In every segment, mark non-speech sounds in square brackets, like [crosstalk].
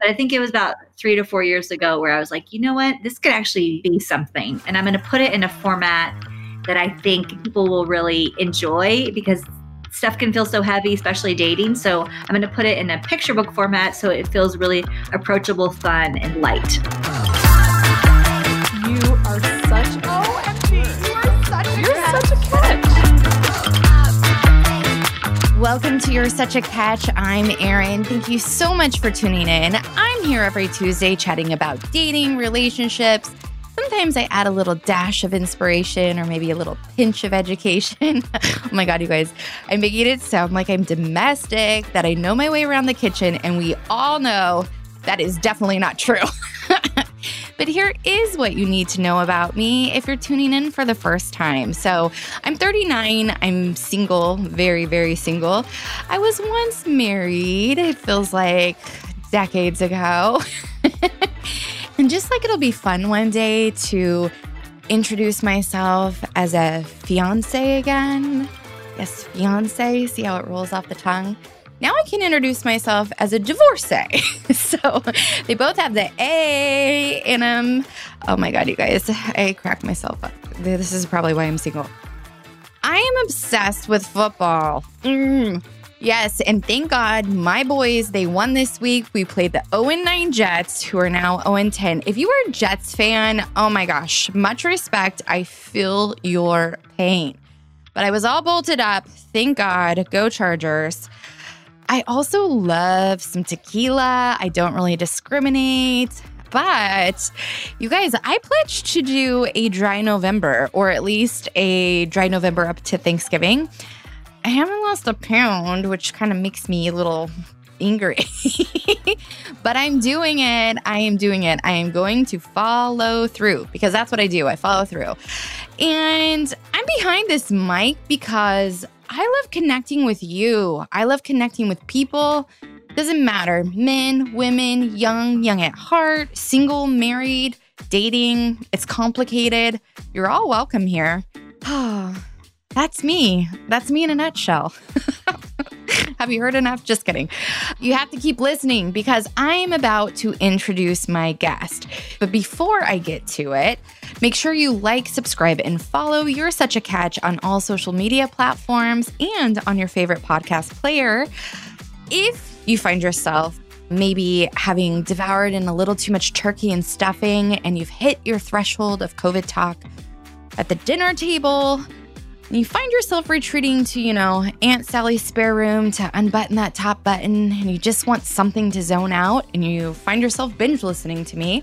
But I think it was about three to four years ago where I was like, you know what? This could actually be something. And I'm going to put it in a format that I think people will really enjoy because stuff can feel so heavy, especially dating. So I'm going to put it in a picture book format so it feels really approachable, fun, and light. You are such OMG. Welcome to You're Such a Catch. I'm Erin. Thank you so much for tuning in. I'm here every Tuesday chatting about dating, relationships. Sometimes I add a little dash of inspiration or maybe a little pinch of education. [laughs] oh my God, you guys, I'm making it sound like I'm domestic, that I know my way around the kitchen, and we all know that is definitely not true. [laughs] But here is what you need to know about me if you're tuning in for the first time. So, I'm 39. I'm single, very, very single. I was once married. It feels like decades ago. [laughs] and just like it'll be fun one day to introduce myself as a fiance again. Yes, fiance. See how it rolls off the tongue. Now I can introduce myself as a divorcee. [laughs] so they both have the A in them. Oh my God, you guys, I cracked myself up. This is probably why I'm single. I am obsessed with football. Mm. Yes, and thank God my boys, they won this week. We played the 0 9 Jets, who are now 0 10. If you are a Jets fan, oh my gosh, much respect. I feel your pain. But I was all bolted up. Thank God. Go Chargers. I also love some tequila. I don't really discriminate. But you guys, I pledged to do a dry November or at least a dry November up to Thanksgiving. I haven't lost a pound, which kind of makes me a little angry. [laughs] but I'm doing it. I am doing it. I am going to follow through because that's what I do. I follow through. And I'm behind this mic because I love connecting with you. I love connecting with people. Doesn't matter men, women, young, young at heart, single, married, dating. It's complicated. You're all welcome here. [sighs] That's me. That's me in a nutshell. [laughs] have you heard enough? Just kidding. You have to keep listening because I'm about to introduce my guest. But before I get to it, make sure you like, subscribe, and follow You're Such a Catch on all social media platforms and on your favorite podcast player. If you find yourself maybe having devoured in a little too much turkey and stuffing and you've hit your threshold of COVID talk at the dinner table, you find yourself retreating to, you know, Aunt Sally's spare room to unbutton that top button, and you just want something to zone out, and you find yourself binge listening to me,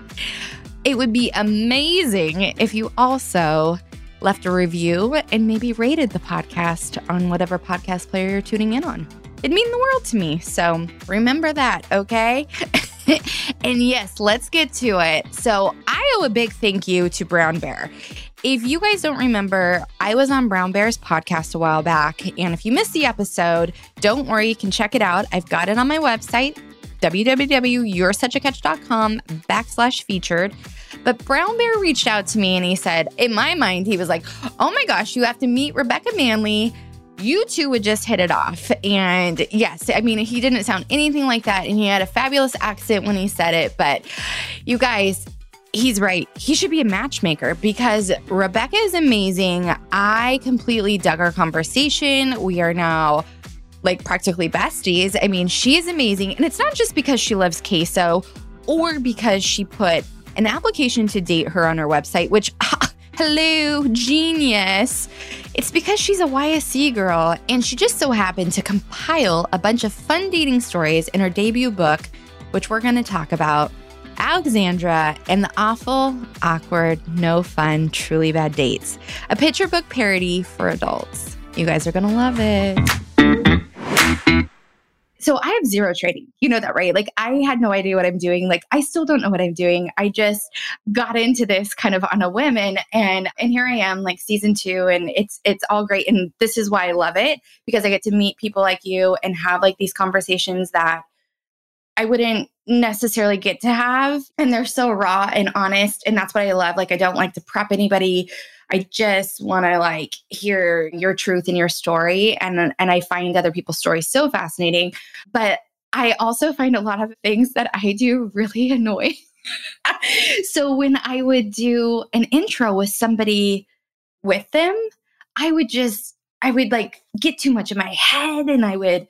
[laughs] it would be amazing if you also left a review and maybe rated the podcast on whatever podcast player you're tuning in on. It'd mean the world to me. So remember that, okay? [laughs] and yes, let's get to it. So I owe a big thank you to Brown Bear. If you guys don't remember, I was on Brown Bear's podcast a while back. And if you missed the episode, don't worry, you can check it out. I've got it on my website, www.youresuchacatch.com backslash featured. But Brown Bear reached out to me and he said, in my mind, he was like, oh my gosh, you have to meet Rebekah Manley you two would just hit it off. And yes, I mean, he didn't sound anything like that. And he had a fabulous accent when he said it. But you guys, he's right. He should be a matchmaker because Rebekah is amazing. I completely dug our conversation. We are now like practically besties. I mean, she is amazing. And it's not just because she loves queso or because she put an application to date her on her website, which [laughs] Hello, genius. It's because she's a YSC girl and she just so happened to compile a bunch of fun dating stories in her debut book, which we're going to talk about Alexandra and the awful, awkward, no fun, truly bad dates. A picture book parody for adults. You guys are going to love it so I have zero training. You know that, right? Like I had no idea what I'm doing. Like I still don't know what I'm doing. I just got into this kind of on a whim and and and here I am like season 2 and it's it's all great and this is why I love it because I get to meet people like you and have like these conversations that I wouldn't necessarily get to have and they're so raw and honest and that's what I love. Like I don't like to prep anybody. I just want to like hear your truth and your story and and I find other people's stories so fascinating. But I also find a lot of things that I do really [laughs] annoying. so when I would do an intro with somebody with them, I would just, I would like get too much in my head and I would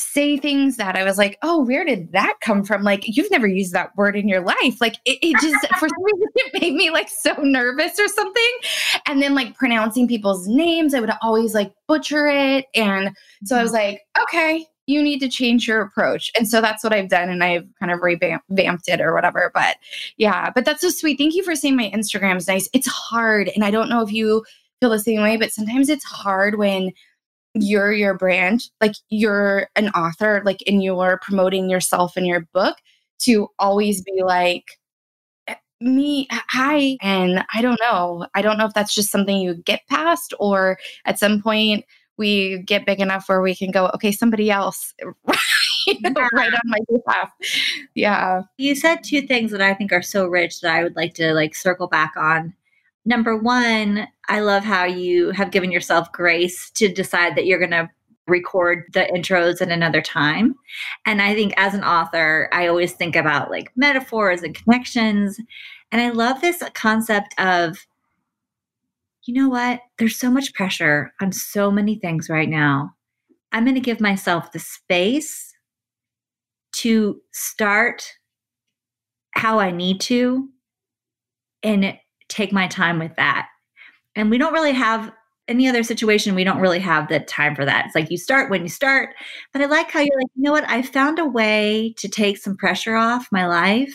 say things that I was like, oh, where did that come from? Like, you've never used that word in your life. Like, it, it just, for some reason, [laughs] it made me like so nervous or something. And then, like, pronouncing people's names, I would always like butcher it. And so I mm-hmm. was like, okay, you need to change your approach. And so that's what I've done. And I've kind of revamped it or whatever. But yeah, but that's so sweet. Thank you for saying my Instagram is nice. It's hard. And I don't know if you feel the same way, but sometimes it's hard when you're your brand, like you're an author, like and you're promoting yourself in your book to always be like, eh, me hi and i don't know. I don't know if that's just something you get past or at some point we get big enough where we can go okay somebody else [laughs] right on my behalf. Yeah. You said two things that i think are so rich that i would like to like circle back on number one, I love how you have given yourself grace to decide that you're going to record the intros at another time. And I think as an author, I always think about like metaphors and connections. And I love this concept of, you know what? There's so much pressure on so many things right now. I'm going to give myself the space to start how I need to and take my time with that. And we don't really have any other situation, we don't really have the time for that. It's like you start when you start. But I like how you're like, you know what? I found a way to take some pressure off my life.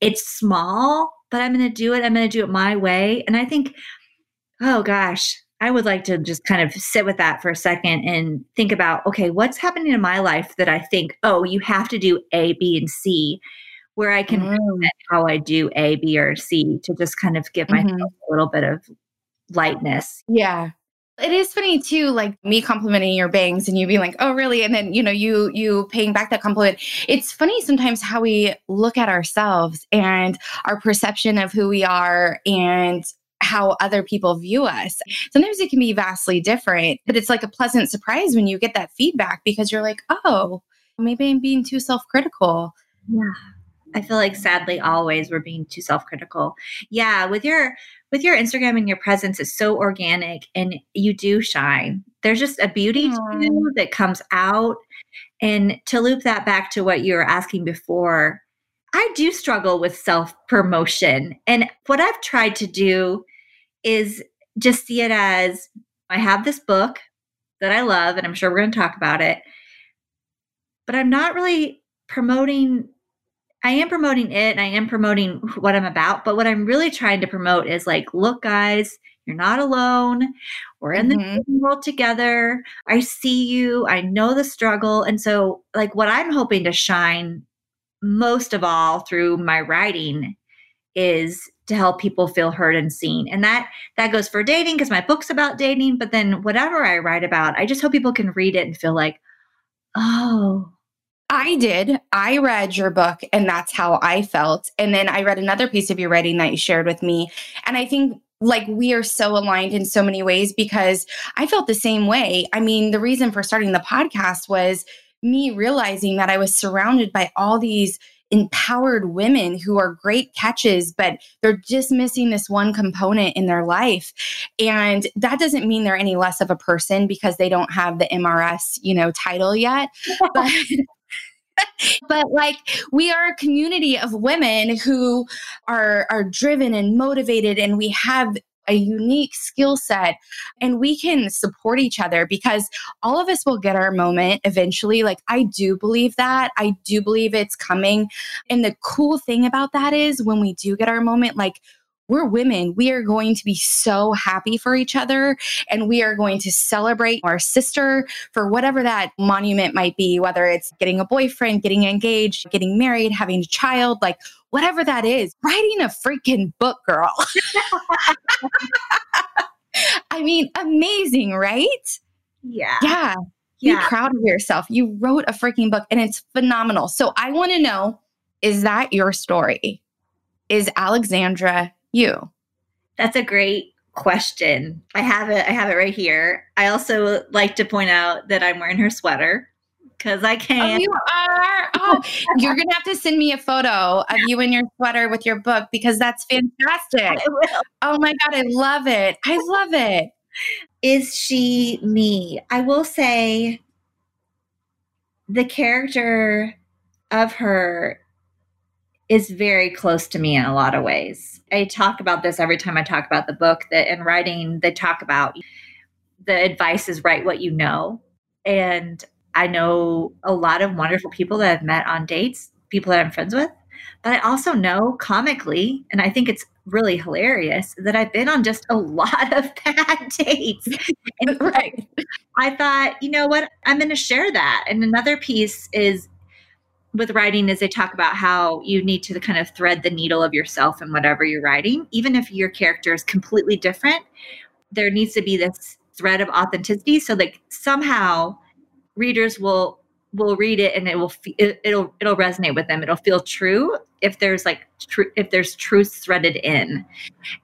It's small, but I'm going to do it. I'm going to do it my way. And I think, oh gosh, I would like to just kind of sit with that for a second and think about okay, what's happening in my life that I think, oh, you have to do A, B, and C where I can mm. how I do A, B, or C to just kind of give myself mm-hmm. a little bit of lightness. Yeah. It is funny too, like me complimenting your bangs and you being like, oh really? And then, you know, you you paying back that compliment. It's funny sometimes how we look at ourselves and our perception of who we are and how other people view us. Sometimes it can be vastly different, but it's like a pleasant surprise when you get that feedback because you're like, oh, maybe I'm being too self-critical. Yeah. I feel like sadly always we're being too self-critical. Yeah, with your with your Instagram and your presence is so organic and you do shine. There's just a beauty Aww. to you that comes out. And to loop that back to what you were asking before, I do struggle with self-promotion. And what I've tried to do is just see it as I have this book that I love and I'm sure we're going to talk about it. But I'm not really promoting I am promoting it and I am promoting what I'm about, but what I'm really trying to promote is like, look, guys, you're not alone. We're in mm-hmm. the world together. I see you. I know the struggle. And so, like, what I'm hoping to shine most of all through my writing is to help people feel heard and seen and that that goes for dating because my book's about dating but then whatever i write about i just hope people can read it and feel like oh I did. I read your book and that's how I felt. And then I read another piece of your writing that you shared with me. And I think like we are so aligned in so many ways because I felt the same way. I mean, the reason for starting the podcast was me realizing that I was surrounded by all these empowered women who are great catches, but they're just missing this one component in their life. And that doesn't mean they're any less of a person because they don't have the MRS, you know, title yet. [laughs] but [laughs] [laughs] but like we are a community of women who are are driven and motivated and we have a unique skill set and we can support each other because all of us will get our moment eventually. Like i do believe that. I do believe it's coming. And the cool thing about that is when we do get our moment like we're women. We are going to be so happy for each other and we are going to celebrate our sister for whatever that monument might be, whether it's getting a boyfriend, getting engaged, getting married, having a child, like whatever that is. Writing a freaking book, girl. [laughs] I mean, amazing, right? Yeah. Yeah. Yeah. Be proud of yourself. You wrote a freaking book and it's phenomenal. So I want to know is that your story? Is Alexandra you? That's a great question. I have it I have it right here. I also like to point out that I'm wearing her sweater because I Oh, can. you are. [laughs] Oh, you're gonna have to send me a photo of you in your sweater with your book because that's fantastic. Oh my god, I love it. I love it. Is she me? I will say the character of her is very close to me in a lot of ways. I talk about this every time I talk about the book that in writing they talk about the advice is write what you know. And I know a lot of wonderful people that I've met on dates, people that I'm friends with, but I also know comically, and I think it's really hilarious that I've been on just a [laughs] lot of bad dates. And [laughs] Right. I thought, you know what, I'm going to share that. And another piece is with writing is they talk about how you need to kind of thread the needle of yourself in whatever you're writing, even if your character is completely different. There needs to be this thread of authenticity, so like somehow readers will will read it and it will it, it'll it'll resonate with them. It'll feel true if there's like tr- if there's truth threaded in.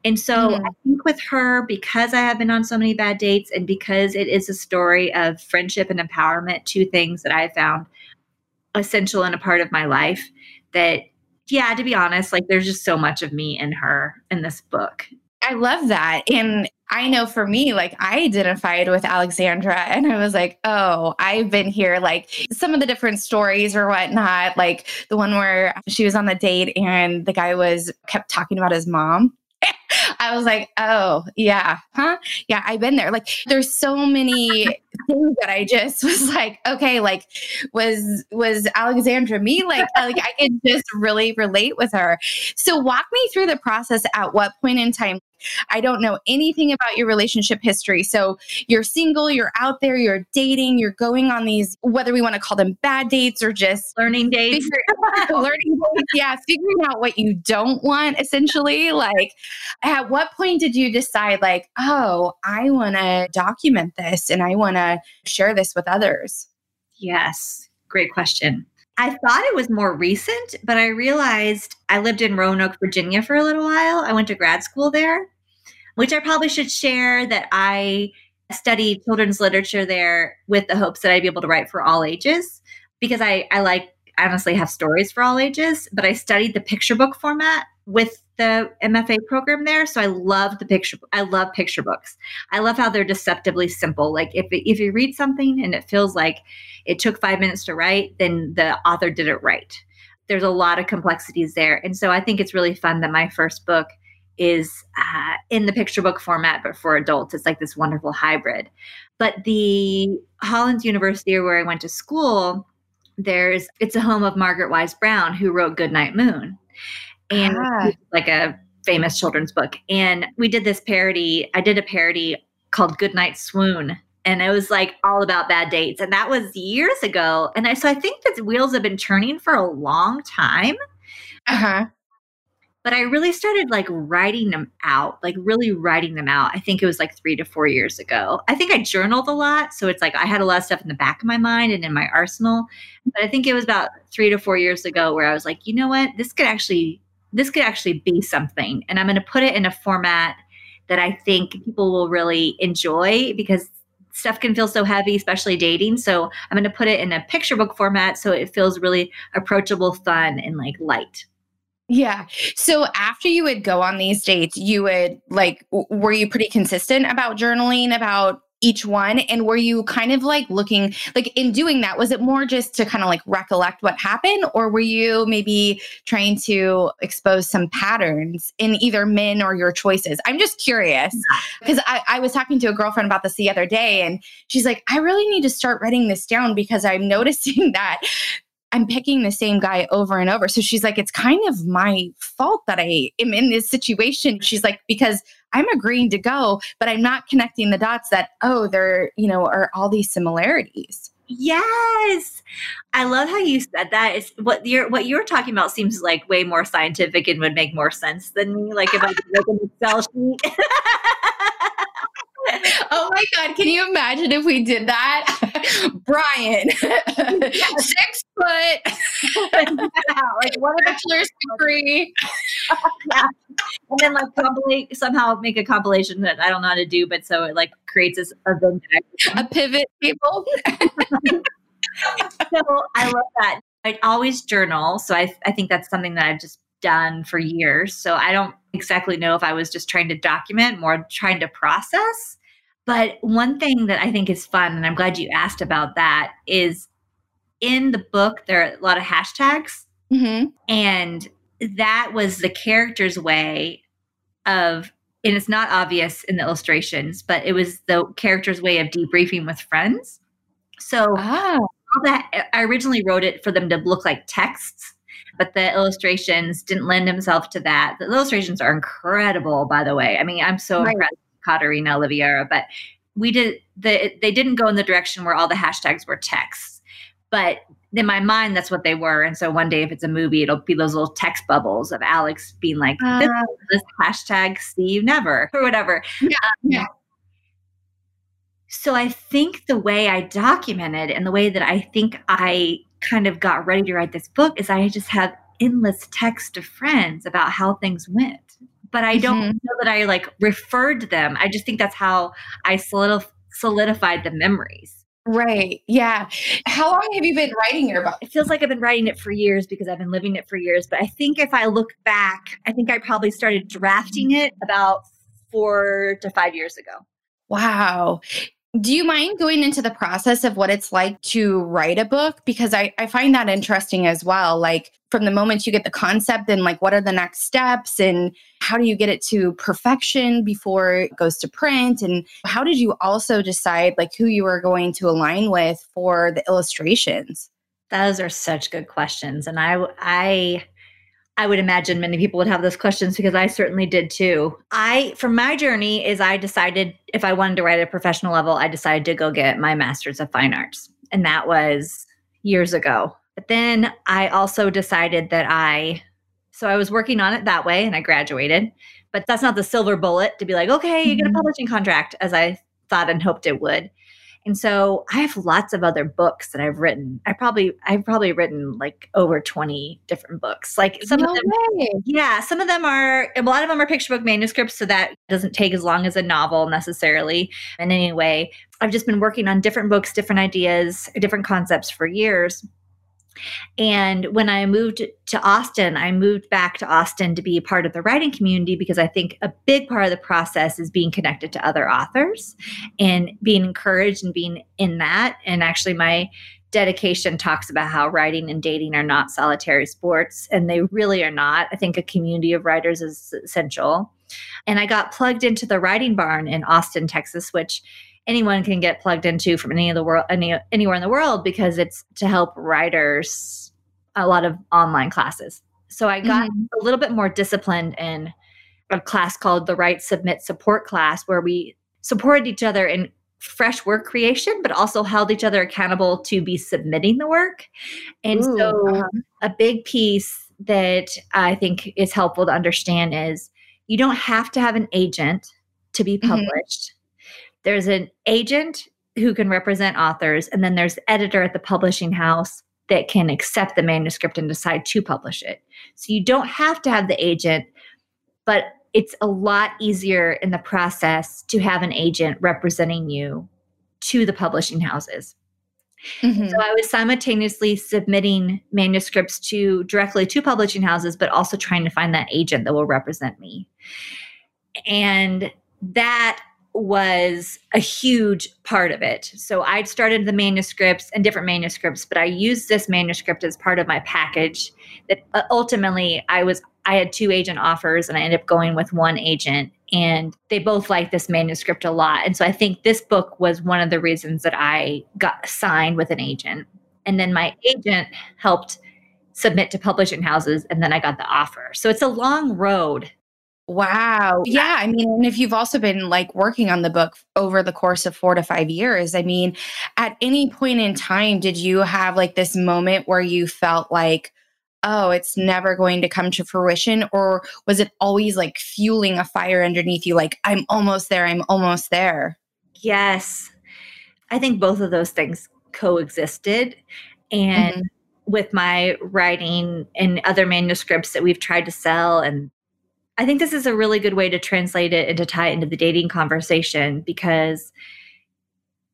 And so Mhm. I think with her, because I have been on so many bad dates and because it is a story of friendship and empowerment, two things that I found essential and a part of my life, that, yeah, to be honest, like there's just so much of me in her in this book. I love that. And I know for me, like I identified with Alexandra and I was like, oh, I've been here. Like some of the different stories or whatnot, like the one where she was on the date and the guy was kept talking about his mom. [laughs] I was like, oh, yeah, huh? Yeah, I've been there. Like, there's so many things that I just [laughs] was like, okay, like, was was Alexandra me? Like, uh, like I could just really relate with her. So, walk me through the process. At what point in time? I don't know anything about your relationship history. So, you're single, you're out there, you're dating, you're going on these, whether we want to call them bad dates or just Learning dates. figure- [laughs] learning dates, yeah, figuring out what you don't want essentially. Like, at what point did you decide, like, oh, I want to document this and I want to share this with others? Yes, great question. I thought it was more recent, but I realized I lived in Roanoke, Virginia for a little while. I went to grad school there, which I probably should share that I studied children's literature there with the hopes that I'd be able to write for all ages because I, I like, I honestly have stories for all ages, but I studied the picture book format with the MFA program there. So I love the picture. I love picture books. I love how they're deceptively simple. Like if, if you read something and it feels like it took five minutes to write, then the author did it right. There's a lot of complexities there. And so I think it's really fun that my first book is uh, in the picture book format, but for adults. It's like this wonderful hybrid. But the Hollins University, where I went to school, there's it's a home of Margaret Wise Brown, who wrote Goodnight Moon, and Ah. like a famous children's book. And we did this parody. I did a parody called Goodnight Swoon, and it was like all about bad dates. And that was years ago. And I so I think that the wheels have been turning for a long time Uh huh. but I really started like writing them out, like really writing them out. I think it was like three to four years ago. I think I journaled a lot. So it's like I had a lot of stuff in the back of my mind and in my arsenal. But I think it was about three to four years ago where I was like, you know what? This could actually, this could actually be something. And I'm going to put it in a format that I think people will really enjoy because stuff can feel so heavy, especially dating. So I'm going to put it in a picture book format so it feels really approachable, fun, and like light. Yeah. So after you would go on these dates, you would like, were you pretty consistent about journaling about each one? And were you kind of like looking, like in doing that, was it more just to kind of like recollect what happened? Or were you maybe trying to expose some patterns in either men or your choices? I'm just curious because I, I was talking to a girlfriend about this the other day and she's like, I really need to start writing this down because I'm [laughs] noticing that I'm picking the same guy over and over. So she's like, it's kind of my fault that I am in this situation. She's like, because I'm agreeing to go, but I'm not connecting the dots that, oh, there, you know, are all these similarities. Yes. I love how you said that. It's what you're what you're talking about seems like way more scientific and would make more sense than me. Like if I did like an Excel sheet. [laughs] Oh my God. Can you imagine if we did that? [laughs] Brian, six foot, [laughs] like what if bachelor's degree. and then like compilate somehow make a compilation that I don't know how to do, but so it like creates this event. a pivot table. [laughs] so I love that. I always journal. So I, I think that's something that I've just done for years. So I don't exactly know if I was just trying to document, more trying to process. But one thing that I think is fun, and I'm glad you asked about that, is in the book, there are a lot of hashtags. Mm-hmm. And that was the character's way of, and it's not obvious in the illustrations, but it was the character's way of debriefing with friends. So all that I originally wrote it for them to look like texts, but the illustrations didn't lend themselves to that. The illustrations are incredible, by the way. I mean, I'm so Right. impressed Katerina Oliveira, but we did the they didn't go in the direction where all the hashtags were texts. But in my mind, that's what they were. And so one day, if it's a movie, it'll be those little text bubbles of Alex being like, this, Ah. this hashtag see you never or whatever. Yeah, yeah. So I think the way I documented and the way that I think I kind of got ready to write this book is I just have endless text to friends about how things went. But I don't Mhm. know that I like referred to them. I just think that's how I solidif- solidified the memories. right. Yeah. How long have you been writing your book? It feels like I've been writing it for years because I've been living it for years. But I think if I look back, I think I probably started drafting it about four to five years ago. Wow. Do you mind going into the process of what it's like to write a book? Because I, I find that interesting as well. Like from the moment you get the concept and like what are the next steps and how do you get it to perfection before it goes to print? And how did you also decide like who you were going to align with for the illustrations? Those are such good questions, and I, I, I would imagine many people would have those questions because I certainly did too. I, from my journey, is I decided if I wanted to write at a professional level, I decided to go get my master's of fine arts, and that was years ago. But then I also decided that I, so I was working on it that way, and I graduated. But that's not the silver bullet to be like, okay, you get a Mhm. publishing contract, as I thought and hoped it would. And so I have lots of other books that I've written. I probably I've probably written like over 20 different books. Like some no of them way. yeah, some of them are a lot of them are picture book manuscripts so that doesn't take as long as a novel necessarily. And anyway, I've just been working on different books, different ideas, different concepts for years. And when I moved to Austin, I moved back to Austin to be a part of the writing community because I think a big part of the process is being connected to other authors and being encouraged and being in that. And actually, my dedication talks about how writing and dating are not solitary sports, and they really are not. I think a community of writers is essential. And I got plugged into the writing barn in Austin, Texas, which anyone can get plugged into from any of the world any anywhere in the world because it's to help writers a lot of online classes so i got a little bit more disciplined in a class called the write submit support class where we supported each other in fresh work creation but also held each other accountable to be submitting the work and Ooh, so uh-huh. a big piece that i think is helpful to understand is you don't have to have an agent to be Mhm. published there's an agent who can represent authors and then there's the editor at the publishing house that can accept the manuscript and decide to publish it so you don't have to have the agent but it's a lot easier in the process to have an agent representing you to the publishing houses Mhm. so I was simultaneously submitting manuscripts to directly to publishing houses, but also trying to find that agent that will represent me. And that was a huge part of it. So I'd started the manuscripts and different manuscripts, but I used this manuscript as part of my package that uh, ultimately I was I had two agent offers and I ended up going with one agent and they both liked this manuscript a lot. And so I think this book was one of the reasons that I got signed with an agent. And then my agent helped submit to publishing houses and then I got the offer. So it's a long road. Wow. Yeah. I mean, and if you've also been like working on the book over the course of four to five years, I mean, at any point in time, did you have like this moment where you felt like, oh, it's never going to come to fruition? Or was it always like fueling a fire underneath you? Like, I'm almost there. I'm almost there. Yes. I think both of those things coexisted. And Mhm. with my writing and other manuscripts that we've tried to sell and I think this is a really good way to translate it and to tie it into the dating conversation because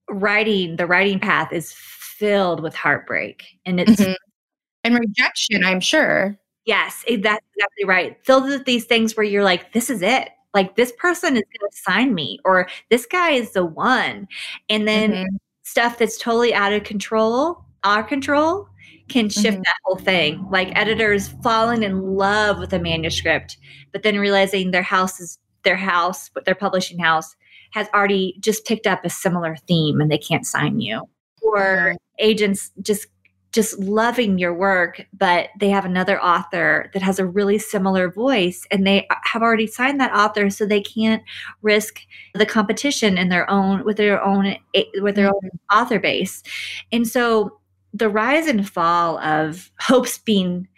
writing, the writing path is filled with heartbreak. And it's Mhm. And rejection, I'm sure. Yes, that's exactly right. Filled with these things where you're like, this is it. Like this person is going to sign me, or this guy is the one. And then Mhm. stuff that's totally out of control, our control, can shift Mhm. that whole thing. Like editors falling in love with a manuscript, but then realizing their house is their house, but their publishing house has already just picked up a similar theme and they can't sign you. Or mm-hmm. agents just just loving your work, but they have another author that has a really similar voice and they have already signed that author so they can't risk the competition in their own with their own eh, with their own mm-hmm. author base. And so the rise and fall of hopes being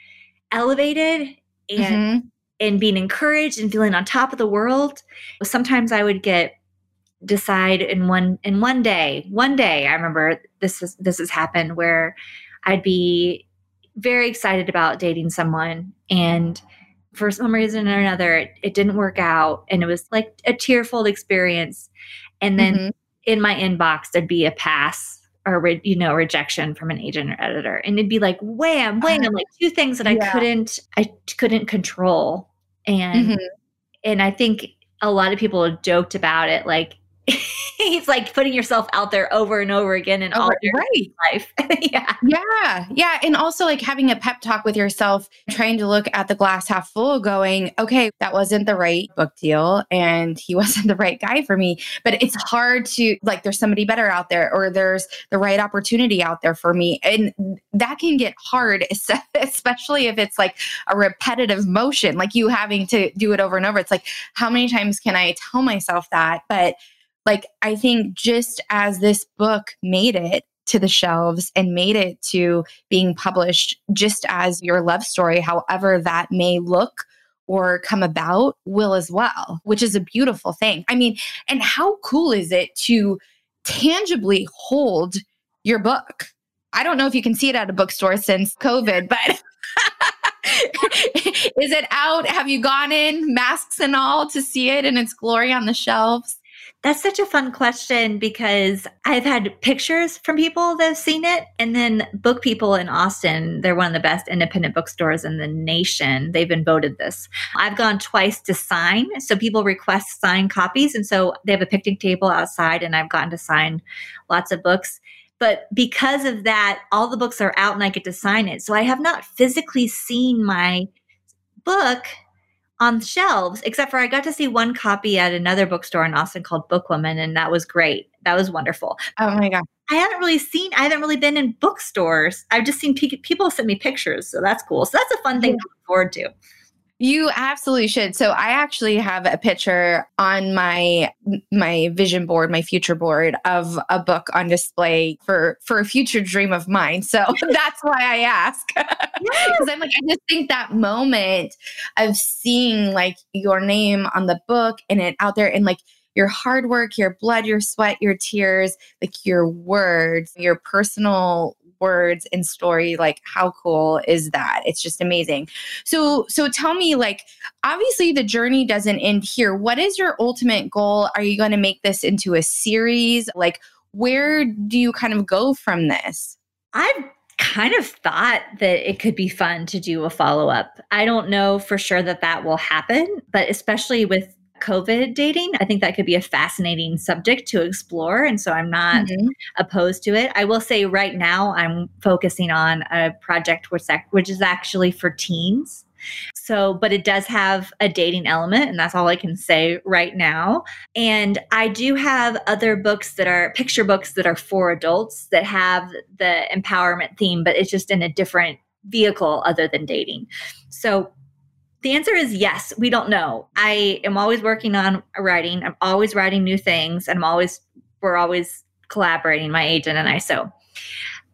elevated and Mhm. and being encouraged and feeling on top of the world. Sometimes I would get decide in one in one day, one day I remember this is this has happened where I'd be very excited about dating someone and for some reason or another it, it didn't work out and it was like a tearful experience and then Mhm. in my inbox there'd be a pass or re- you know rejection from an agent or editor and it'd be like wham wham like two things that i couldn't i couldn't control and Mhm. and i think a lot of people joked about it like [laughs] it's like putting yourself out there over and over again in Oh, all your right. life [laughs] yeah Yeah. Yeah. And also like having a pep talk with yourself, trying to look at the glass half full, going, okay, that wasn't the right book deal and he [laughs] wasn't the right guy for me. But it's hard to like, there's somebody better out there or there's the right opportunity out there for me. And that can get hard, especially if it's like a repetitive motion, like you having to do it over and over. It's like, how many times can I tell myself that? But like, I think just as this book made it, to the shelves and made it to being published just as your love story, however that may look or come about, will as well, which is a beautiful thing. I mean, and how cool is it to tangibly hold your book? I don't know if you can see it at a bookstore since COVID, but. [laughs] is it out? Have you gone in, masks and all, to see it in its glory on the shelves? That's such a fun question because I've had pictures from people that have seen it. And then Book People in Austin, they're one of the best independent bookstores in the nation. They've been voted this. I've gone twice to sign. So people request signed copies. And so they have a picnic table outside, and I've gotten to sign lots of books. But because of that, all the books are out and I get to sign it. So I have not physically seen my book on shelves, except for I got to see one copy at another bookstore in Austin called Bookwoman, and that was great. That was wonderful. Oh my God. I haven't really seen, I haven't really been in bookstores. I've just seen pe- people send me pictures, so that's cool. So that's a fun thing to look forward to. You absolutely should. So I actually have a picture on my my vision board, my future board of a book on display for for a future dream of mine. So [laughs] that's why I ask. Because [laughs] I'm like, I just think that moment of seeing like your name on the book and it out there and like your hard work, your blood, your sweat, your tears, like your words, your personal words and story like how cool is that? It's just amazing. So so tell me like obviously the journey doesn't end here. What is your ultimate goal? Are you going to make this into a series? Like where do you kind of go from this? I've kind of thought that it could be fun to do a follow up. I don't know for sure that that will happen, but especially with COVID dating, I think that could be a fascinating subject to explore. And so I'm not Mhm. opposed to it. I will say right now I'm focusing on a project which, which is actually for teens. So, but it does have a dating element, and that's all I can say right now. And I do have other books that are picture books that are for adults that have the empowerment theme, but it's just in a different vehicle other than dating. So, the answer is yes. We don't know. I am always working on writing. I'm always writing new things. And I'm always, we're always collaborating, my agent and I. So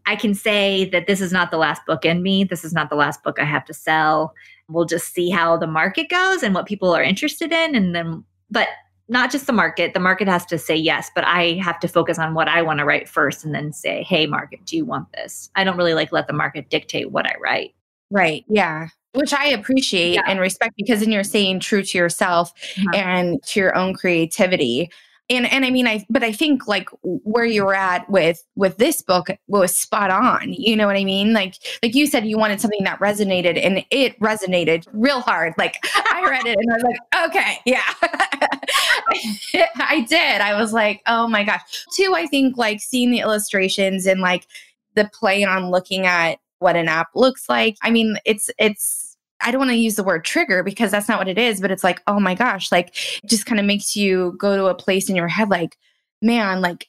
I can say that this is not the last book in me. This is not the last book I have to sell. We'll just see how the market goes and what people are interested in. And then, but not just the market. The market has to say yes, but I have to focus on what I want to write first and then say, hey, market, do you want this? I don't really like let the market dictate what I write. right yeah which i appreciate Yeah. and respect because then you're saying true to yourself Mhm. and to your own creativity. And and i mean i but i think like where you were at with with this book was spot on you know what i mean? Like like you said you wanted something that resonated and it resonated real hard. Like i read it and i was like okay yeah. [laughs] I did. I was like oh my gosh. Two i think like seeing the illustrations and like the play on looking at what an app looks like. I mean it's it's I don't want to use the word trigger because that's not what it is, but it's like, oh my gosh, like it just kind of makes you go to a place in your head like, man, like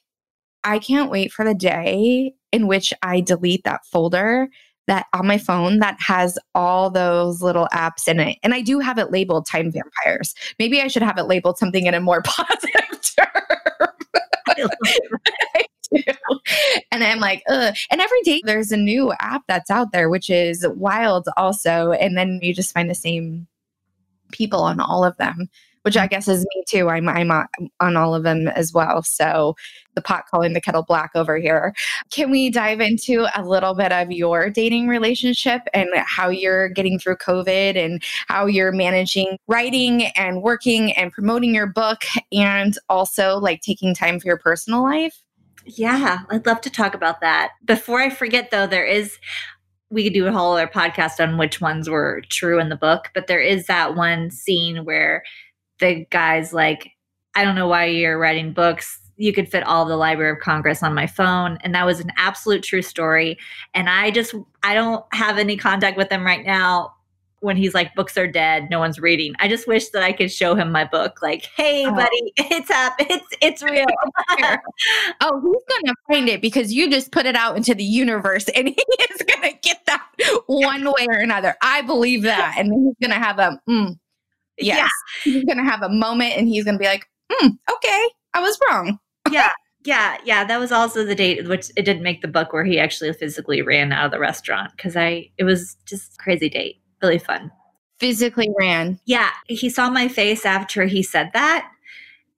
I can't wait for the day in which I delete that folder that on my phone that has all those little apps in it. And I do have it labeled time vampires. Maybe I should have it labeled something in a more [laughs] positive term. [laughs] [laughs] and I'm like, Ugh. and every day there's a new app that's out there, which is wild also. And then you just find the same people on all of them, which I guess is me too. I'm, I'm on all of them as well. So the pot calling the kettle black over here. Can we dive into a little bit of your dating relationship and how you're getting through COVID and how you're managing writing and working and promoting your book and also like taking time for your personal life? Yeah, I'd love to talk about that. Before I forget, though, there is we could do a whole other podcast on which ones were true in the book, but there is that one scene where the guy's like, I don't know why you're writing books. You could fit all the Library of Congress on my phone. And that was an absolute true story. And I just, I don't have any contact with them right now when he's like books are dead no one's reading. I just wish that i could show him my book like hey oh. buddy [laughs] it's up it's it's [laughs] real. [laughs] Oh he's gonna find it because you just put it out into the universe and he is gonna get that one way or another. I believe that. And then he's gonna have a mm, yes. Yeah. he's gonna have a moment and he's gonna be like mm, okay i was wrong. Yeah yeah yeah. That was also the date which it didn't make the book where he actually physically ran out of the restaurant because i it was just crazy date really fun. Physically ran. Yeah. He saw my face after he said that.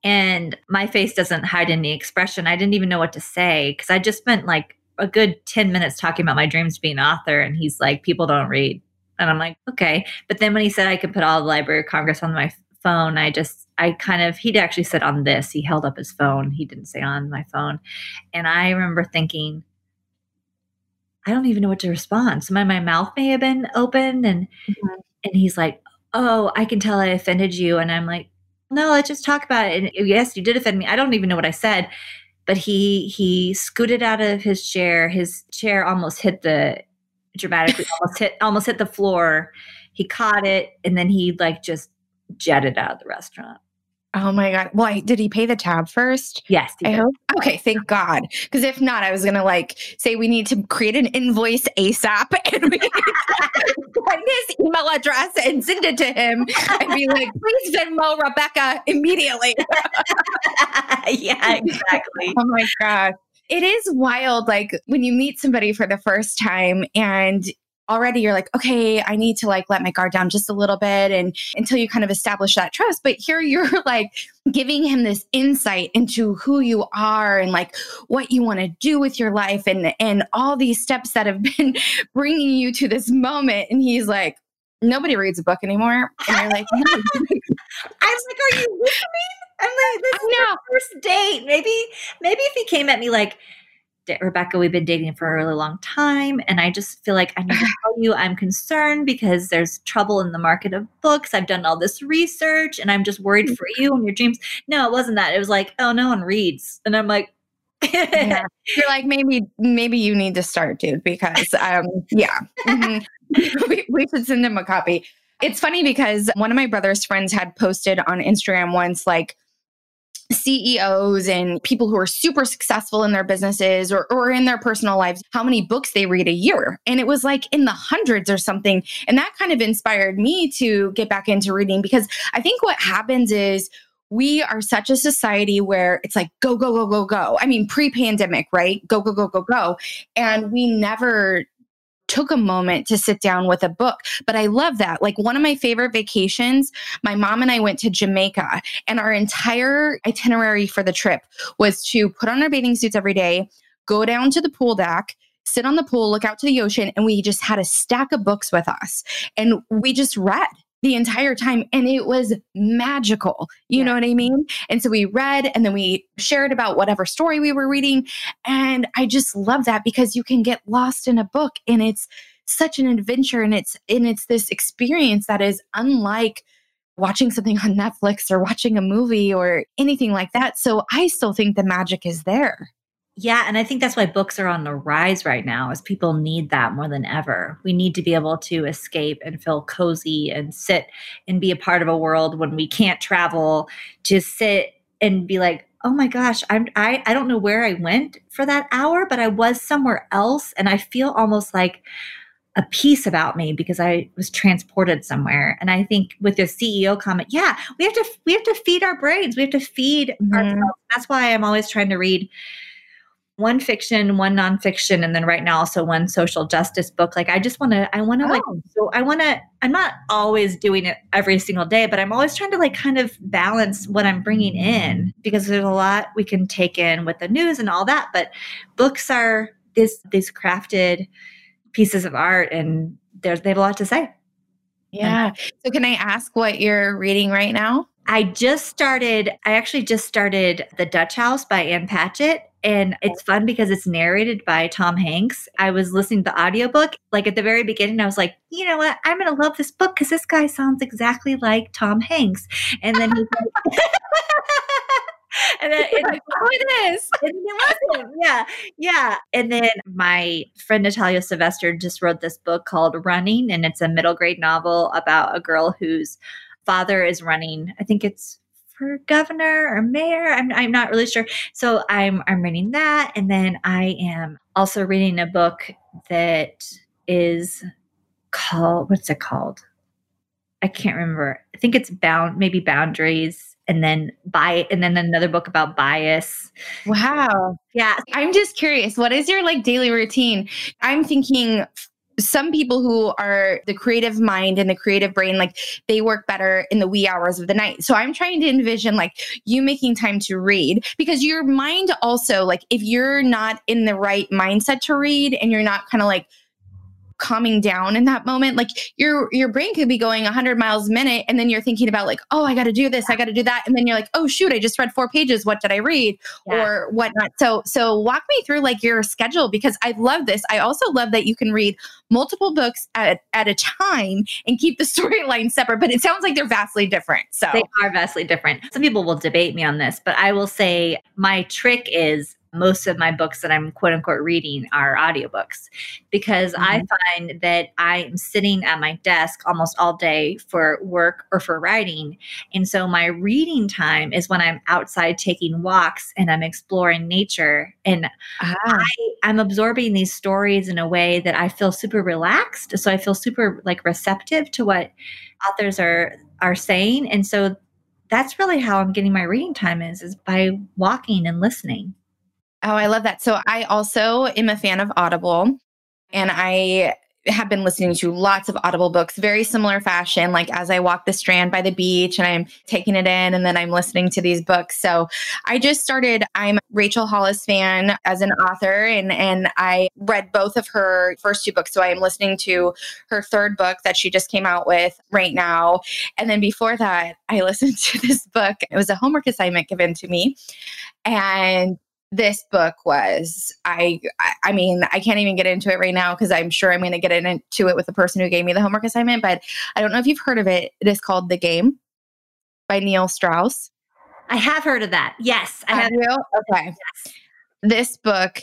And my face doesn't hide any expression. I didn't even know what to say because I just spent like a good 10 minutes talking about my dreams to be an author. And he's like, people don't read. And I'm like, okay. But then when he said I could put all the Library of Congress on my phone, I just, I kind of, he'd actually said on this. He held up his phone. He didn't say on my phone. And I remember thinking, I don't even know what to respond. So my, my mouth may have been open and mm-hmm. and he's like, Oh, I can tell I offended you. And I'm like, No, let's just talk about it. And yes, you did offend me. I don't even know what I said. But he he scooted out of his chair. His chair almost hit the dramatically [laughs] almost hit almost hit the floor. He caught it and then he like just jetted out of the restaurant. Oh my God. Well, did he pay the tab first? Yes. I hope. Okay. Thank God. Because if not, I was going to like say we need to create an invoice ASAP [laughs] and we find his email address and send it to him and be like, [laughs] please Venmo Rebekah immediately. [laughs] yeah, exactly. oh my God. It is wild, like when you meet somebody for the first time and already you're like, okay, I need to like let my guard down just a little bit and until you kind of establish that trust. But here you're [laughs] like giving him this insight into who you are and like what you want to do with your life and and all these steps that have [laughs] been bringing you to this moment and he's like nobody reads a book anymore and you're like [laughs] no. i'm like are you listening i'm like this is our first date maybe maybe if he came at me like Rebekah, we've been dating for a really long time. And I just feel like I need to [laughs] tell you I'm concerned because there's trouble in the market of books. I've done all this research and I'm just worried for you and your dreams. No, it wasn't that. It was like, oh, no one reads. And I'm like, yeah. [laughs] You're like, maybe, maybe you need to start, dude, because um, yeah. Mm-hmm. [laughs] we, we should send him a copy. It's funny because one of my brother's friends had posted on Instagram once, like, CEOs and people who are super successful in their businesses or, or in their personal lives, how many books they read a year. And it was like in the hundreds or something. And that kind of inspired me to get back into reading because I think what happens is we are such a society where it's like go, go, go, go, go. I mean, pre pandemic, right? Go, go, go, go, go. And we never took a moment to sit down with a book. But I love that. Like one of my favorite vacations, my mom and I went to Jamaica, and our entire itinerary for the trip was to put on our bathing suits every day, go down to the pool deck, sit on the pool, look out to the ocean, and we just had a stack of books with us. And we just read the entire time and it was magical. You Yeah. know what I mean? And so we read and then we shared about whatever story we were reading. And I just love that because you can get lost in a book and it's such an adventure and it's and it's this experience that is unlike watching something on Netflix or watching a movie or anything like that. So I still think the magic is there. Yeah, and I think that's why books are on the rise right now is people need that more than ever. We need to be able to escape and feel cozy and sit and be a part of a world when we can't travel, just sit and be like, "Oh my gosh, I'm I I don't know where I went for that hour, but I was somewhere else and I feel almost like a piece about me because I was transported somewhere. And I think with the CEO comment, yeah, we have to we have to feed our brains. We have to feed Mhm. ourselves. That's why I'm always trying to read one fiction, one nonfiction, and then right now also one social justice book. Like I just want to, I want to like, Oh. so I want to. I'm not always doing it every single day, but I'm always trying to like kind of balance what I'm bringing in because there's a lot we can take in with the news and all that. But books are this these crafted pieces of art, and there's they have a lot to say. Yeah. So can I ask what you're reading right now? I just started, I actually just started The Dutch House by Ann Patchett. And it's fun because it's narrated by Tom Hanks. I was listening to the audiobook. Like at the very beginning, I was like, you know what? I'm going to love this book because this guy sounds exactly like Tom Hanks. And then he's [laughs] like, [laughs] and then it, oh, it is. and [laughs] it wasn't. Yeah. Yeah. And then my friend Natalia Sylvester just wrote this book called Running, and it's a middle grade novel about a girl whose father is running. I think it's for governor or mayor. I'm, I'm not really sure. So I'm I'm reading that. And then I am also reading a book that is called what's it called? I can't remember. I think it's bound maybe boundaries and then by and then another book about bias. Wow. Yeah. I'm just curious, what is your like daily routine? I'm thinking some people who are the creative mind and the creative brain, like they work better in the wee hours of the night. So I'm trying to envision like you making time to read because your mind also, like if you're not in the right mindset to read and you're not kind of like calming down in that moment like your your brain could be going 100 miles a minute and then you're thinking about like oh i got to do this i got to do that and then you're like oh shoot i just read four pages what did i read? Yeah. or whatnot. So so walk me through like your schedule because i love this. I also love that you can read multiple books at, at a time and keep the [laughs] storyline separate but it sounds like they're vastly different so. They are vastly different. Some people will debate me on this, but I will say my trick is most of my books that I'm quote unquote reading are audiobooks because I find that I'm sitting at my desk almost all day for work or for writing. And so my reading time is when I'm outside taking walks and I'm exploring nature and Ah, I, I'm absorbing these stories in a way that I feel super relaxed. So I feel super like receptive to what authors are are saying. And so that's really how I'm getting my reading time is is by walking and listening. Oh, I love that. So I also am a fan of Audible and I have been listening to lots of Audible books, very similar fashion, like as I walk the strand by the beach and I'm taking it in and then I'm listening to these books. So I just started, I'm Rachel Hollis fan as an author and and I read both of her first two books. So I am listening to her third book that she just came out with right now. And then before that, I [laughs] listened to this book. It was a homework assignment given to me. And this book was I I- mean I can't even get into it right now because I'm sure I'm going to get into it with the person who gave me the homework assignment but I don't know if you've heard of it. It is called The Game by Neil Strauss. I have heard of that. Yes, I have. have. you? Okay. This book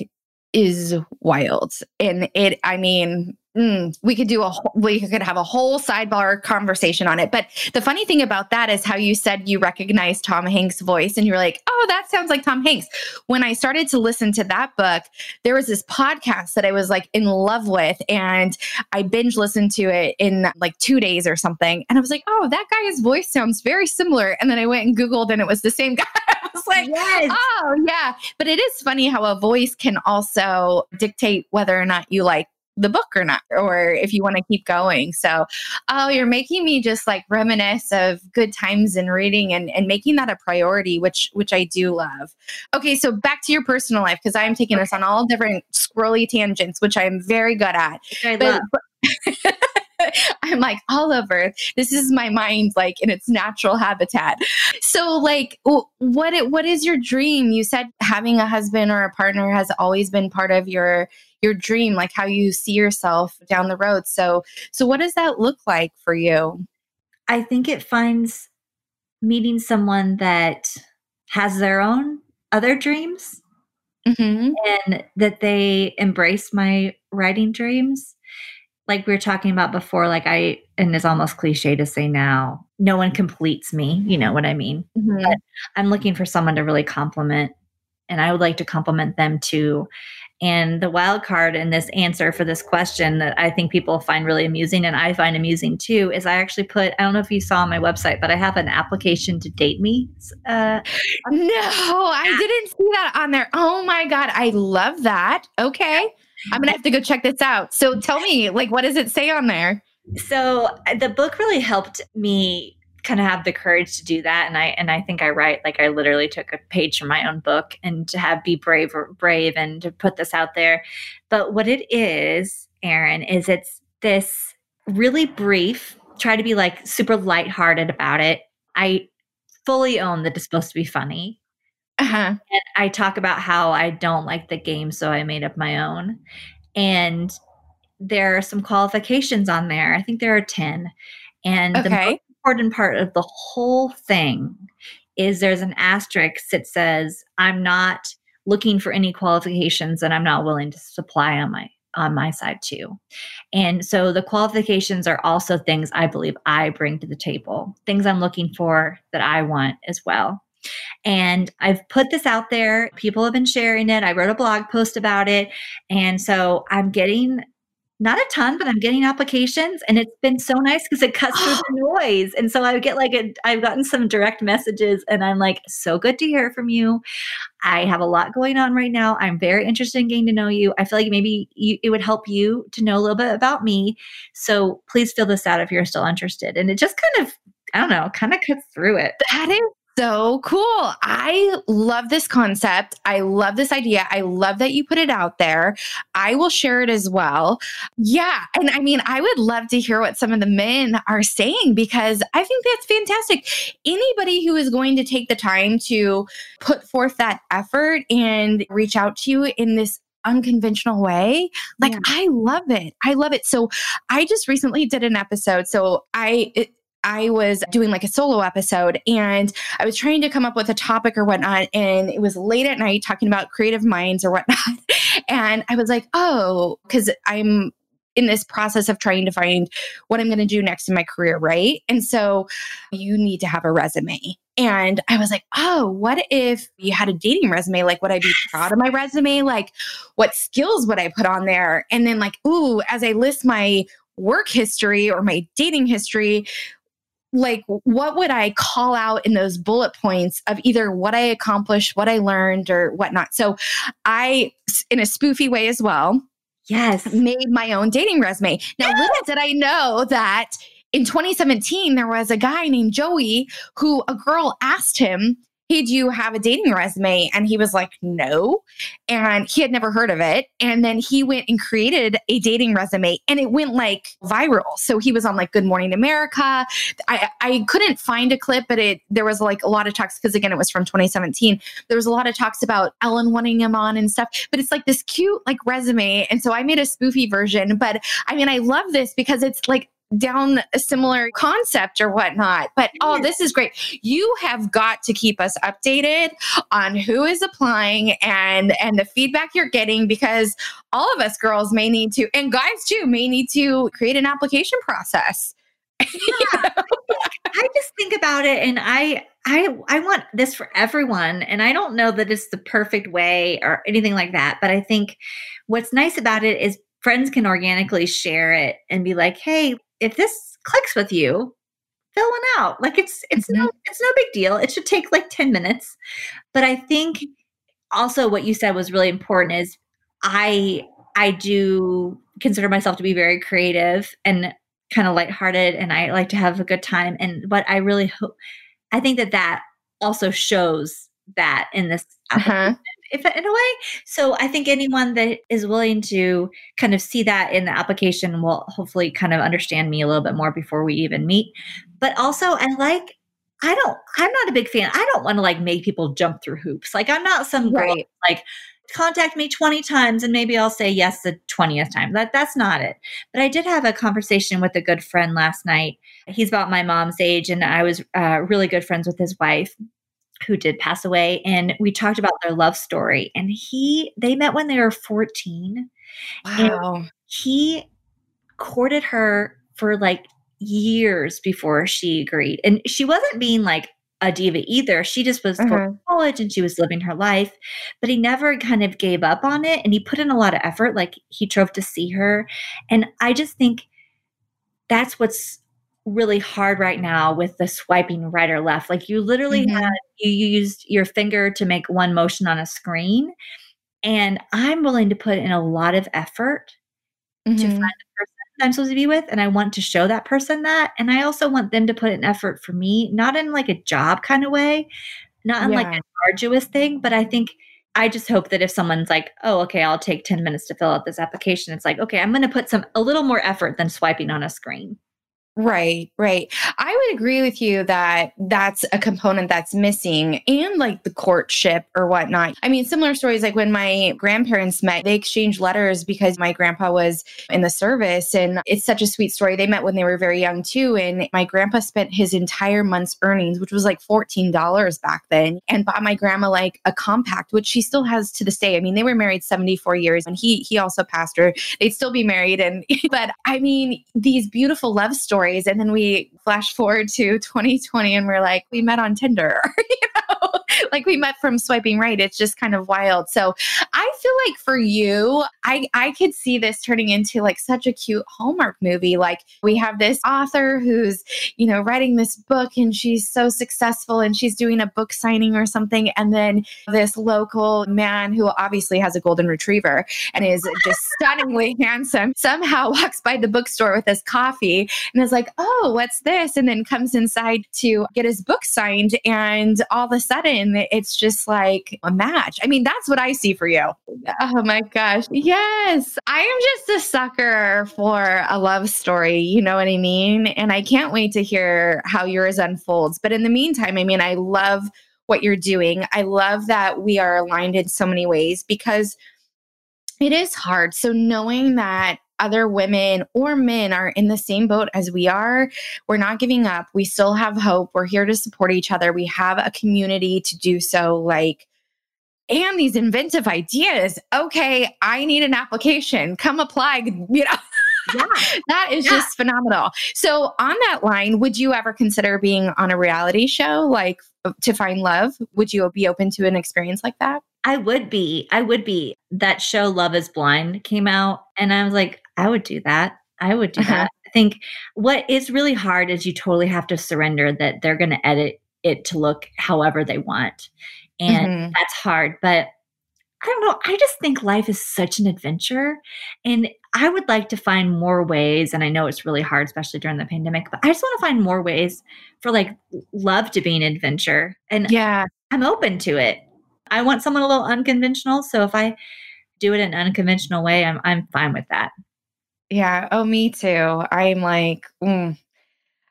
is wild and it I mean mm, we could do a we could have a whole sidebar conversation on it. But the funny thing about that is how you said you recognized Tom Hanks voice and you're like oh that sounds like Tom Hanks. When I started to listen to that book there was this podcast that I was like in love with and I binge listened to it in like 2 days or something. And I was like oh that guy's voice sounds very similar. And then I went and googled and it was the same [laughs] guy. I was like yes. Oh, yeah. But it is funny how a voice can also dictate whether or not you like the book or not, or if you want to keep going. So, oh, you're making me just like reminisce of good times in reading and, and making that a priority, which which I do love. Okay, so back to your personal life, because I'm taking us on all different scrolly tangents, which I'm very good at. I But, love. [laughs] I'm like all over. This is my mind, like in its natural habitat. So, like, what what is your dream? You said having a husband or a partner has always been part of your your dream, like how you see yourself down the road. So, so what does that look like for you? I think it finds meeting someone that has their own other dreams mm-hmm. and that they embrace my writing dreams like we were talking about before, like I, and it's almost cliche to say now, no one completes me. You know what I mean? Mm-hmm. I'm looking for someone to really compliment, and I would like to compliment them too. And the wild card in this answer for this question that I think people find really amusing and I find amusing too is I actually put, I don't know if you saw on my website, but I have an application to date me. Uh, [laughs] no, I didn't see that on there. Oh my God. I love that. Okay. I'm gonna have to go check this out. So tell me, like, what does it say on there? So uh, the book really helped me kind of have the courage to do that and i and i think i write like i literally took a page from my own book and to have be brave brave and to put this out there but what it is erin is it's this really brief try to be like super lighthearted about it i fully own that it's supposed to be funny uh-huh. And I talk about how I don't like the game, so I made up my own. And there are some qualifications on there. I think there are 10. And okay. the important part of the whole thing is there's an asterisk that says, I'm not looking for any qualifications and I'm not willing to supply on my on my side too. And so the qualifications are also things I believe I bring to the table, things I'm looking for that I want as well. And I've put this out there. People have been sharing it. I wrote a blog post about it. And so I'm getting not a ton, but I'm getting applications and it's been so nice because it cuts through the [gasps] noise. And so I get like, a, I've gotten some direct messages and I'm like, so good to hear from you. I have a lot going on right now. I'm very interested in getting to know you. I feel like maybe you, it would help you to know a little bit about me. So please fill this out if you're still interested. And it just kind of, I don't know, kind of cuts through it. That is so cool. I love this concept. I love this idea. I love that you put it out there. I will share it as well. Yeah. And I mean, I would love to hear what some of the men are saying because I think that's fantastic. Anybody who is going to take the time to put forth that effort and reach out to you in this unconventional way. Like, yeah. I love it. I love it. So, I just recently did an episode. So, I, it, I was doing like a solo episode and I was trying to come up with a topic or whatnot. And it was late at night talking about creative minds or whatnot. [laughs] and I was like, oh, because I'm in this process of trying to find what I'm going to do next in my career, right? And so you need to have a resume. And I was like, oh, what if you had a dating resume? Like, would I be proud of my resume? Like, what skills would I put on there? And then, like, ooh, as I list my work history or my dating history, like what would I call out in those bullet points of either what I accomplished, what I learned, or whatnot. So I, in a spoofy way as well, yes, made my own dating resume. Now, little did I know that in 2017 there was a guy named Joey who a girl asked him hey, do you have a dating resume? And he was like, no. And he had never heard of it. And then he went and created a dating resume and it went like viral. So he was on like Good Morning America. I, I couldn't find a clip, but it there was like a lot of talks because again, it was from 2017. There was a lot of talks about Ellen wanting him on and stuff, but it's like this cute like resume. And so I made a spoofy version. But I mean, I love this because it's like down a similar concept or whatnot. But oh, this is great. You have got to keep us updated on who is applying and and the feedback you're getting because all of us girls may need to and guys too may need to create an application process. Yeah. I just think about it and I I I want this for everyone and I don't know that it's the perfect way or anything like that, but I think what's nice about it is friends can organically share it and be like, "Hey, if this clicks with you, fill one out. Like it's it's mm-hmm. no it's no big deal. It should take like 10 minutes. But I think also what you said was really important is I I do consider myself to be very creative and kind of lighthearted and I like to have a good time and but I really hope I think that that also shows that in this uh-huh. If in a way. So I think anyone that is willing to kind of see that in the application will hopefully kind of understand me a little bit more before we even meet. But also, I like. I don't. I'm not a big fan. I don't want to like make people jump through hoops. Like I'm not some girl like contact me 20 times and maybe I'll say yes the 20th time. That that's not it. But I did have a conversation with a good friend last night. He's about my mom's age and I was uh, really good friends with his wife who did pass away and we talked about their love story and he they met when they were 14 Wow. he courted her for like years before she agreed. And she wasn't being like a diva either. She just was going Uh-huh. to college and she was living her life, but he never kind of gave up on it. And he put in a lot of effort. Like he drove to see her. And I just think that's what's really hard right now with the swiping right or left. Like you literally Mhm. had, you used your finger to make one motion on a screen. And I'm willing to put in a lot of effort to Mhm. find the person that I'm supposed to be with. And I want to show that person that. And I also want them to put an effort for me, not in like a job kind of way, not in like Yeah. an arduous thing, but I think I just hope that if someone's like, oh, okay, I'll take 10 minutes to fill out this application, it's like, okay, I'm going to put some a little more effort than swiping on a screen. Right, right. I would agree with you that that's a component that's missing and like the courtship or whatnot. I mean, similar stories like when my grandparents met, they exchanged letters because my grandpa was in the service. And it's such a sweet story. They met when they were very young too. And my grandpa spent his entire month's earnings, which was like $14 back then, and bought my grandma like a compact, which she still has to this day. I mean, they were married 74 years and he he also passed her. They'd still be married. And [laughs] but I mean, these beautiful love stories. And then we flash forward to [laughs] 2020 and we're like, we met on Tinder, [laughs] you know, like we met from swiping right. It's just kind of wild. So I feel like for you, I, I could see this turning into like such a cute Hallmark movie. Like we have this author who's, you know, writing this book and she's so successful and she's doing a book signing or something. And then this local man who obviously has a golden retriever and is just [laughs] stunningly handsome somehow walks by the bookstore with his coffee and is like, oh, what's this? And then comes inside to get his book signed. And all of a sudden, it's just like a match. I mean, that's what I see for you. Oh my gosh. Yes. I am just a sucker for a love story. You know what I mean? And I can't wait to hear how yours unfolds. But in the meantime, I mean, I love what you're doing. I love that we are aligned in so many ways because it is hard. So knowing that other women or men are in the same boat as we are, we're not giving up. We still have hope. We're here to support each other. We have a community to do so. Like, and these inventive ideas. Okay, I need an application. Come apply. [laughs] You know, Yeah. that is Yeah. just phenomenal. So, on that line, would you ever consider being on a reality show like uh, to find love? Would you be open to an experience like that? I would be. I would be. That show Love is Blind came out and I was like, I would do that. I would do Uh-huh. that. I think what is really hard is you totally have to surrender that they're going to edit it to look however they want. And Mhm. that's hard, but I don't know. I just think life is such an adventure and I would like to find more ways and I know it's really hard especially during the pandemic, but I just want to find more ways for like love to be an adventure. And Yeah. I'm open to it. I want someone a little unconventional. So if I do it in an unconventional way, I'm I'm fine with that. Yeah. Oh, me too. I'm like, mm.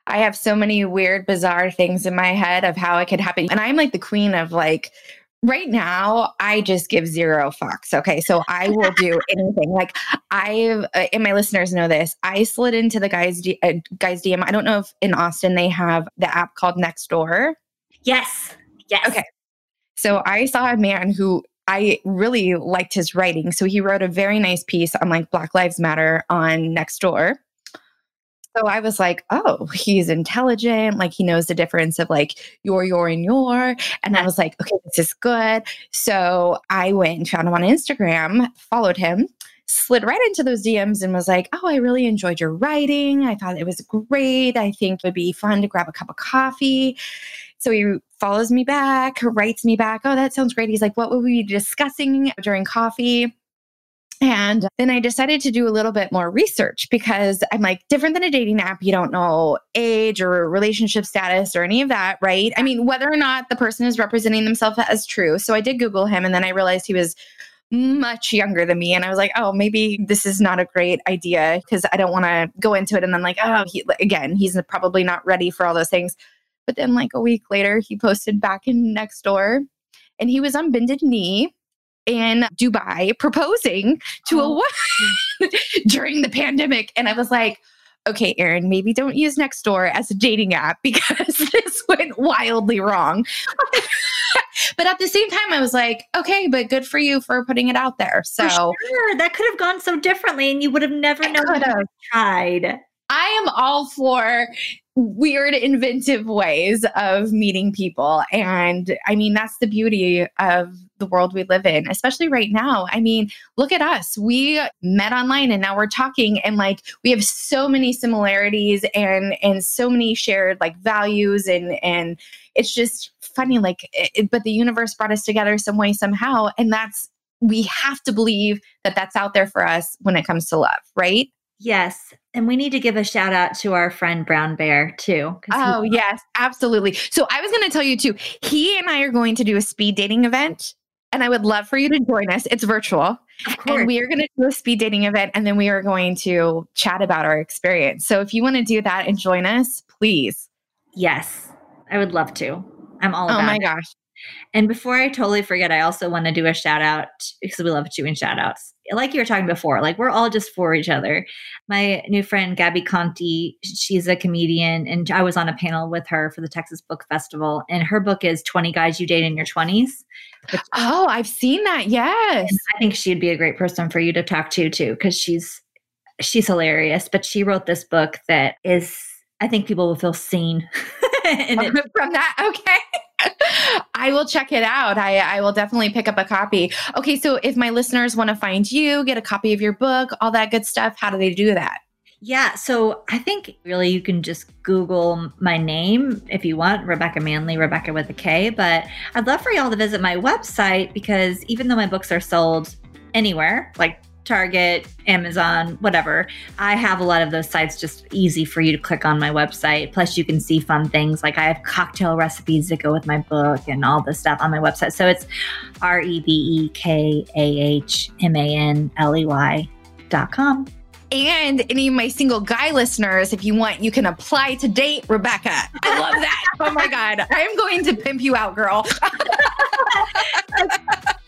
I have so many weird, bizarre things in my head of how it could happen. And I'm like the queen of like, right now, I just give zero fucks. Okay. So I will do [laughs] anything. Like, I've, uh, and my listeners know this, I slid into the guy's, D- uh, guy's DM. I don't know if in Austin they have the app called Nextdoor. Yes. Yes. Okay. So I saw a man who I really liked his writing. So he wrote a very nice piece on like Black Lives Matter on Nextdoor. So I was like, oh, he's intelligent. Like he knows the difference of like your, your, and your. And I was like, okay, this is good. So I went and found him on Instagram, followed him, slid right into those DMs and was like, oh, I really enjoyed your writing. I thought it was great. I think it would be fun to grab a cup of coffee. So he follows me back, writes me back, oh, that sounds great. He's like, what will we be discussing during coffee? And then I decided to do a little bit more research because I'm like, different than a dating app, you don't know age or relationship status or any of that, right? I mean, whether or not the person is representing themselves as true. So I did Google him and then I realized he was much younger than me. And I was like, oh, maybe this is not a great idea because I don't want to go into it and then, like, oh, he, again, he's probably not ready for all those things. But then, like, a week later, he posted back in Nextdoor and he was on bended knee in Dubai proposing to oh. a woman [laughs] during the pandemic. And I was like, okay, Erin, maybe don't use Nextdoor as a dating app [laughs] because this went wildly wrong. [laughs] but at the same time, I was like, okay, but good for you for putting it out there. So sure. that could have gone so differently and you would have never known have tried. I am all for weird, inventive ways of meeting people. And I mean, that's the beauty of the world we live in, especially right now. I mean, look at us. We met online and now we're talking and like we have so many similarities and and so many shared like values and and it's just funny like it, but the universe brought us together some way somehow and that's we have to believe that that's out there for us when it comes to love, right? Yes. And we need to give a shout out to our friend Brown Bear too. Oh, he- yes, absolutely. So I was going to tell you too, he and I are going to do a speed dating event and I would love for you to join us. It's virtual. And we are going to do a speed dating event and then we are going to chat about our experience. So if you want to do that and join us, please. Yes, I would love to. I'm all oh about Oh my it. gosh. And before I totally forget, I also want to do a shout out because we love doing shout outs. Like you were talking before, like we're all just for each other. My new friend, Gabby Conti, she's a comedian, and I was on a panel with her for the Texas Book Festival. And her book is 20 Guys You Date in Your 20s. Oh, I've seen that. Yes. I think she'd be a great person for you to talk to too, because she's she's hilarious. But she wrote this book that is, I think people will feel seen. [laughs] [laughs] [laughs] from that. Okay. [laughs] I will check it out. I, I will definitely pick up a copy. Okay, so if my listeners want to find you, get a copy of your book, all that good stuff, how do they do that? Yeah, so I think really you can just Google my name if you want, Rebekah Manley, Rebekah with a K. But I'd love for y'all to visit my website because even though my books are sold anywhere, like Target, Amazon, whatever. I have a lot of those sites just easy for you to click on my website. Plus, you can see fun things like I have cocktail recipes that go with my book and all this stuff on my website. So it's R E B E K A H M A N L E Y dot com. And any of my single guy listeners, if you want, you can apply to date Rebekah. I love that. [laughs] oh my God. I am going to pimp you out, girl. [laughs]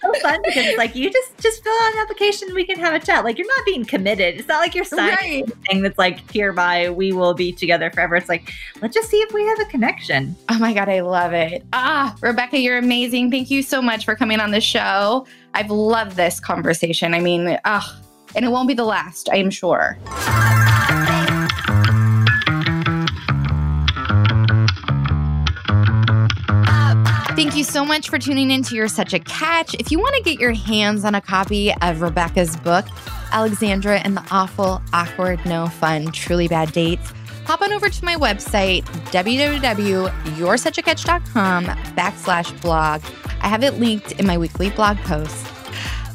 so fun because it's like you just just fill out an application we can have a chat. Like you're not being committed. It's not like you're signing right. thing that's like hereby we will be together forever. It's like let's just see if we have a connection. Oh my god i love it. Ah rebekah you're amazing. Thank you so much for coming on the show. I've loved this conversation. I mean ah and it won't be the last, I am sure. Thank you so much for tuning in to You're Such a Catch. If you want to get your hands on a copy of Rebekah's book, Alexandra and the Awful, Awkward, No Fun, Truly Bad Dates, hop on over to my website, www.you'resuchacatch.com backslash blog. I have it linked in my weekly blog post.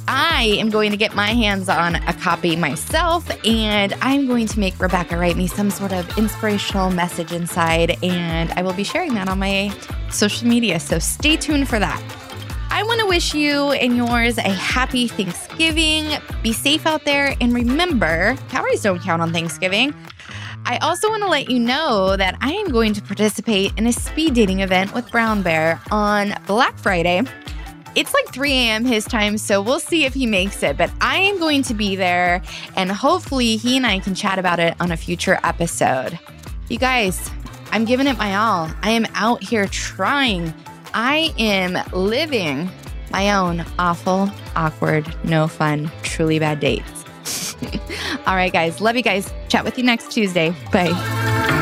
I am going to get my hands on a copy myself and I'm going to make Rebekah write me some sort of inspirational message inside, and I will be sharing that on my social media. So stay tuned for that. I want to wish you and yours a happy Thanksgiving. Be safe out there, and remember, calories don't count on Thanksgiving. I also want to let you know that I am going to participate in a speed dating event with Brown Bear on Black Friday it's like 3 a.m. his time, so we'll see if he makes it. But I am going to be there, and hopefully, he and I can chat about it on a future episode. You guys, I'm giving it my all. I am out here trying. I am living my own awful, awkward, no fun, truly bad dates. [laughs] all right, guys. Love you guys. Chat with you next Tuesday. Bye.